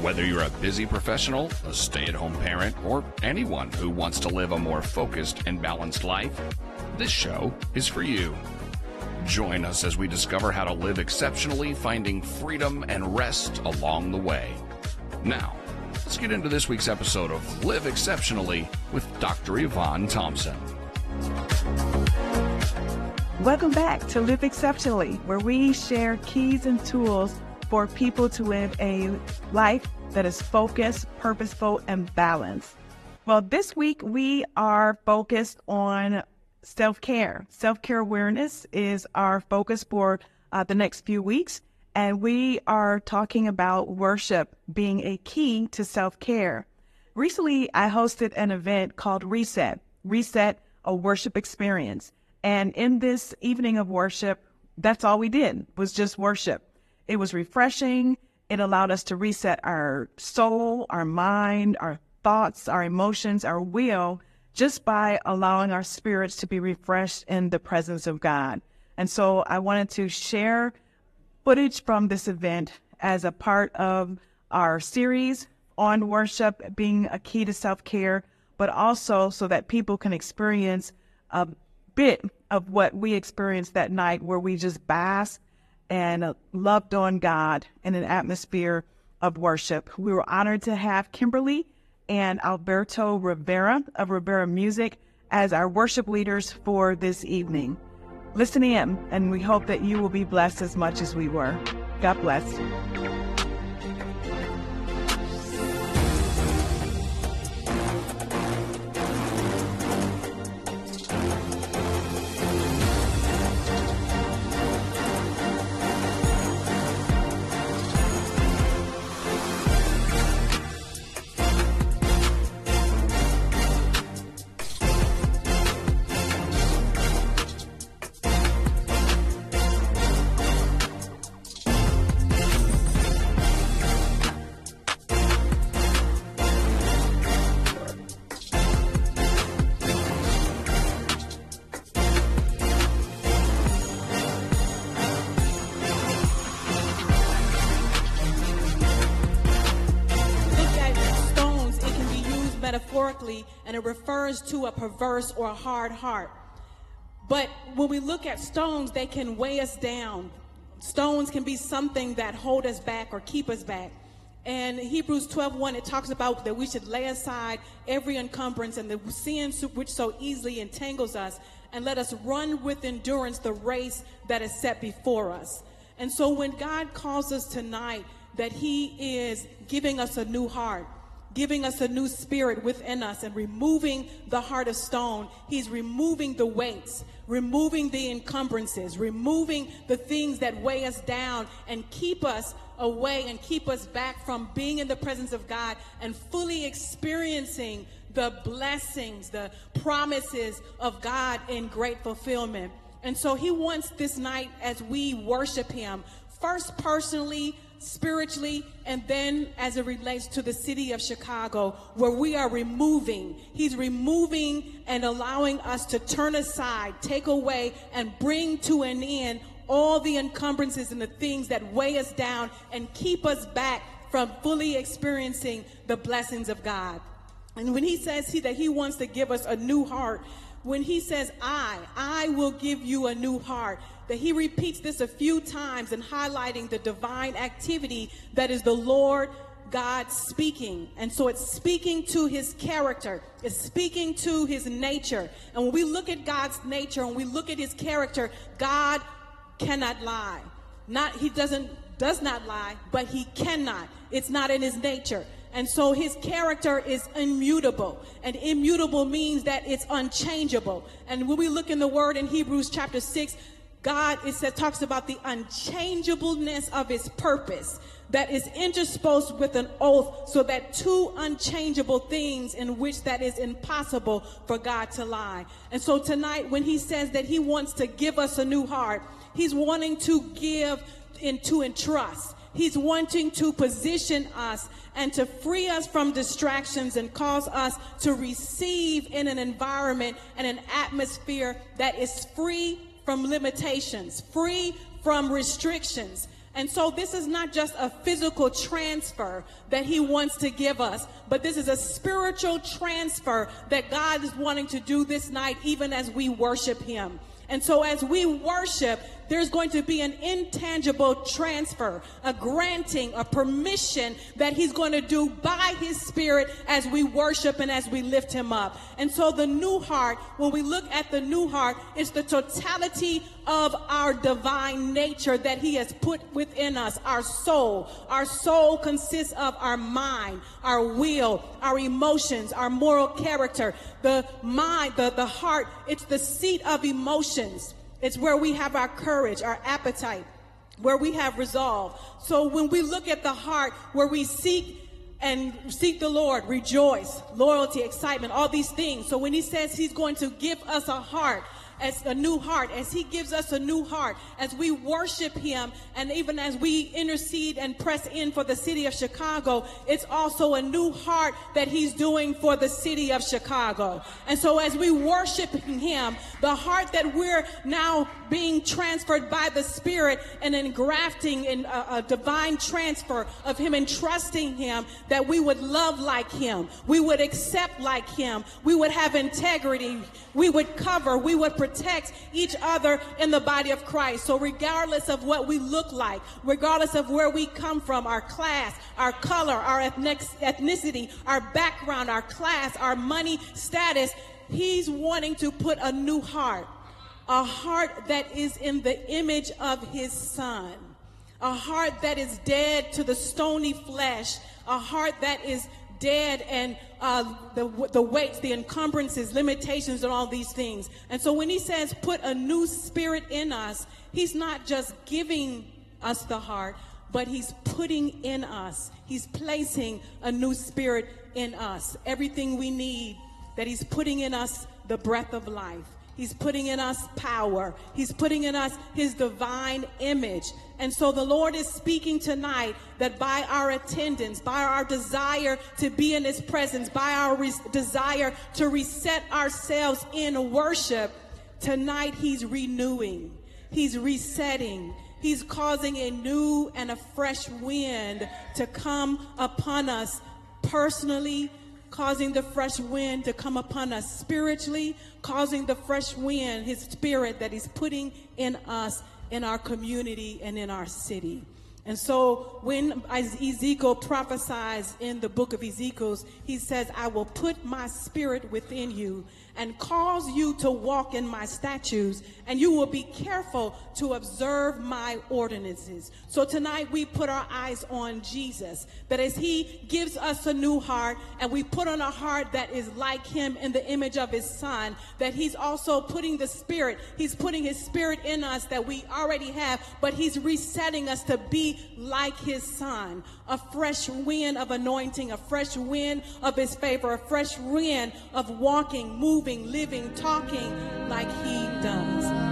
Whether you're a busy professional, a stay at home parent, or anyone who wants to live a more focused and balanced life, this show is for you. Join us as we discover how to live exceptionally, finding freedom and rest along the way. Now, let's get into this week's episode of Live Exceptionally with Dr. Yvonne Thompson. Welcome back to Live Exceptionally, where we share keys and tools for people to live a life that is focused, purposeful, and balanced. Well, this week we are focused on self care. Self care awareness is our focus for uh, the next few weeks. And we are talking about worship being a key to self care. Recently, I hosted an event called Reset, Reset, a worship experience. And in this evening of worship, that's all we did was just worship. It was refreshing. It allowed us to reset our soul, our mind, our thoughts, our emotions, our will, just by allowing our spirits to be refreshed in the presence of God. And so I wanted to share footage from this event as a part of our series on worship being a key to self care, but also so that people can experience a bit of what we experienced that night where we just bask and uh, loved on God in an atmosphere of worship. We were honored to have Kimberly and Alberto Rivera of Rivera Music as our worship leaders for this evening. Listen in, and we hope that you will be blessed as much as we were. God bless. And it refers to a perverse or a hard heart. But when we look at stones, they can weigh us down. Stones can be something that hold us back or keep us back. And Hebrews 12:1 it talks about that we should lay aside every encumbrance and the sin which so easily entangles us and let us run with endurance the race that is set before us. And so when God calls us tonight that he is giving us a new heart, giving us a new spirit within us and removing the heart of stone. He's removing the weights, removing the encumbrances, removing the things that weigh us down and keep us away and keep us back from being in the presence of God and fully experiencing the blessings, the promises of God in great fulfillment. And so he wants this night as we worship him, first personally, spiritually, and then as it relates to the city of Chicago, where we are removing. He's removing and allowing us to turn aside, take away, and bring to an end all the encumbrances and the things that weigh us down and keep us back from fully experiencing the blessings of God. And when he says he, that he wants to give us a new heart, when he says, I, I will give you a new heart, that he repeats this a few times and highlighting the divine activity that is the Lord God speaking. And so it's speaking to his character, it's speaking to his nature. And when we look at God's nature and we look at his character, God cannot lie. Not he doesn't does not lie, but he cannot. It's not in his nature. And so his character is immutable. And immutable means that it's unchangeable. And when we look in the word in Hebrews chapter 6, God, it says, talks about the unchangeableness of his purpose that is interspersed with an oath so that two unchangeable things in which that is impossible for God to lie. And so tonight, when he says that he wants to give us a new heart, he's wanting to give and to entrust. He's wanting to position us and to free us from distractions and cause us to receive in an environment and an atmosphere that is free from limitations, free from restrictions. And so this is not just a physical transfer that he wants to give us, but this is a spiritual transfer that God is wanting to do this night, even as we worship him. And so as we worship, there's going to be an intangible transfer, a granting, a permission that he's going to do by his spirit as we worship and as we lift him up. And so the new heart, when we look at the new heart, it's the totality of our divine nature that he has put within us, our soul. Our soul consists of our mind, our will, our emotions, our moral character. The mind, the, the heart, it's the seat of emotions. It's where we have our courage, our appetite, where we have resolve. So when we look at the heart, where we seek and seek the Lord, rejoice, loyalty, excitement, all these things. So when he says he's going to give us a heart, as a new heart, as He gives us a new heart, as we worship Him, and even as we intercede and press in for the city of Chicago, it's also a new heart that He's doing for the city of Chicago. And so as we worship Him, the heart that we're now being transferred by the Spirit and engrafting in a, a divine transfer of Him and trusting Him, that we would love like Him, we would accept like Him, we would have integrity, we would cover, we would protect protect each other in the body of Christ. So regardless of what we look like, regardless of where we come from, our class, our color, our ethnicity, our background, our class, our money status, he's wanting to put a new heart, a heart that is in the image of his son, a heart that is dead to the stony flesh, a heart that is dead and uh, the, the weights, the encumbrances, limitations, and all these things. And so when he says put a new spirit in us, he's not just giving us the heart, but he's putting in us, he's placing a new spirit in us. Everything we need that he's putting in us, the breath of life. He's putting in us power. He's putting in us his divine image. And so the Lord is speaking tonight that by our attendance, by our desire to be in his presence, by our re- desire to reset ourselves in worship, tonight he's renewing. He's resetting. He's causing a new and a fresh wind to come upon us personally, causing the fresh wind to come upon us spiritually, causing the fresh wind, his spirit that he's putting in us, in our community, and in our city. And so when Ezekiel prophesies in the book of Ezekiel, he says, I will put my spirit within you and cause you to walk in my statutes, and you will be careful to observe my ordinances. So tonight we put our eyes on Jesus, that as he gives us a new heart, and we put on a heart that is like him in the image of his son, that he's also putting the spirit, he's putting his spirit in us that we already have, but he's resetting us to be like his son. A fresh wind of anointing, a fresh wind of his favor, a fresh wind of walking, moving moving, living, talking like he does.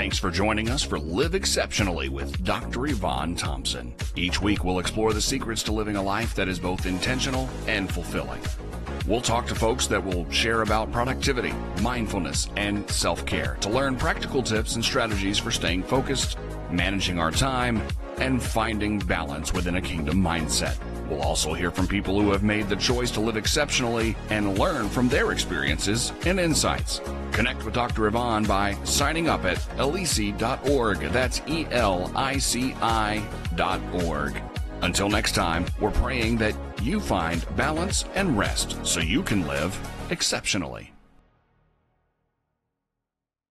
Thanks for joining us for Live Exceptionally with Dr. Yvonne Thompson. Each week, we'll explore the secrets to living a life that is both intentional and fulfilling. We'll talk to folks that will share about productivity, mindfulness, and self care to learn practical tips and strategies for staying focused, managing our time, and finding balance within a kingdom mindset. We'll also hear from people who have made the choice to live exceptionally and learn from their experiences and insights. Connect with Dr. Yvonne by signing up at elici.org. That's E L I C I dot org. Until next time, we're praying that you find balance and rest so you can live exceptionally.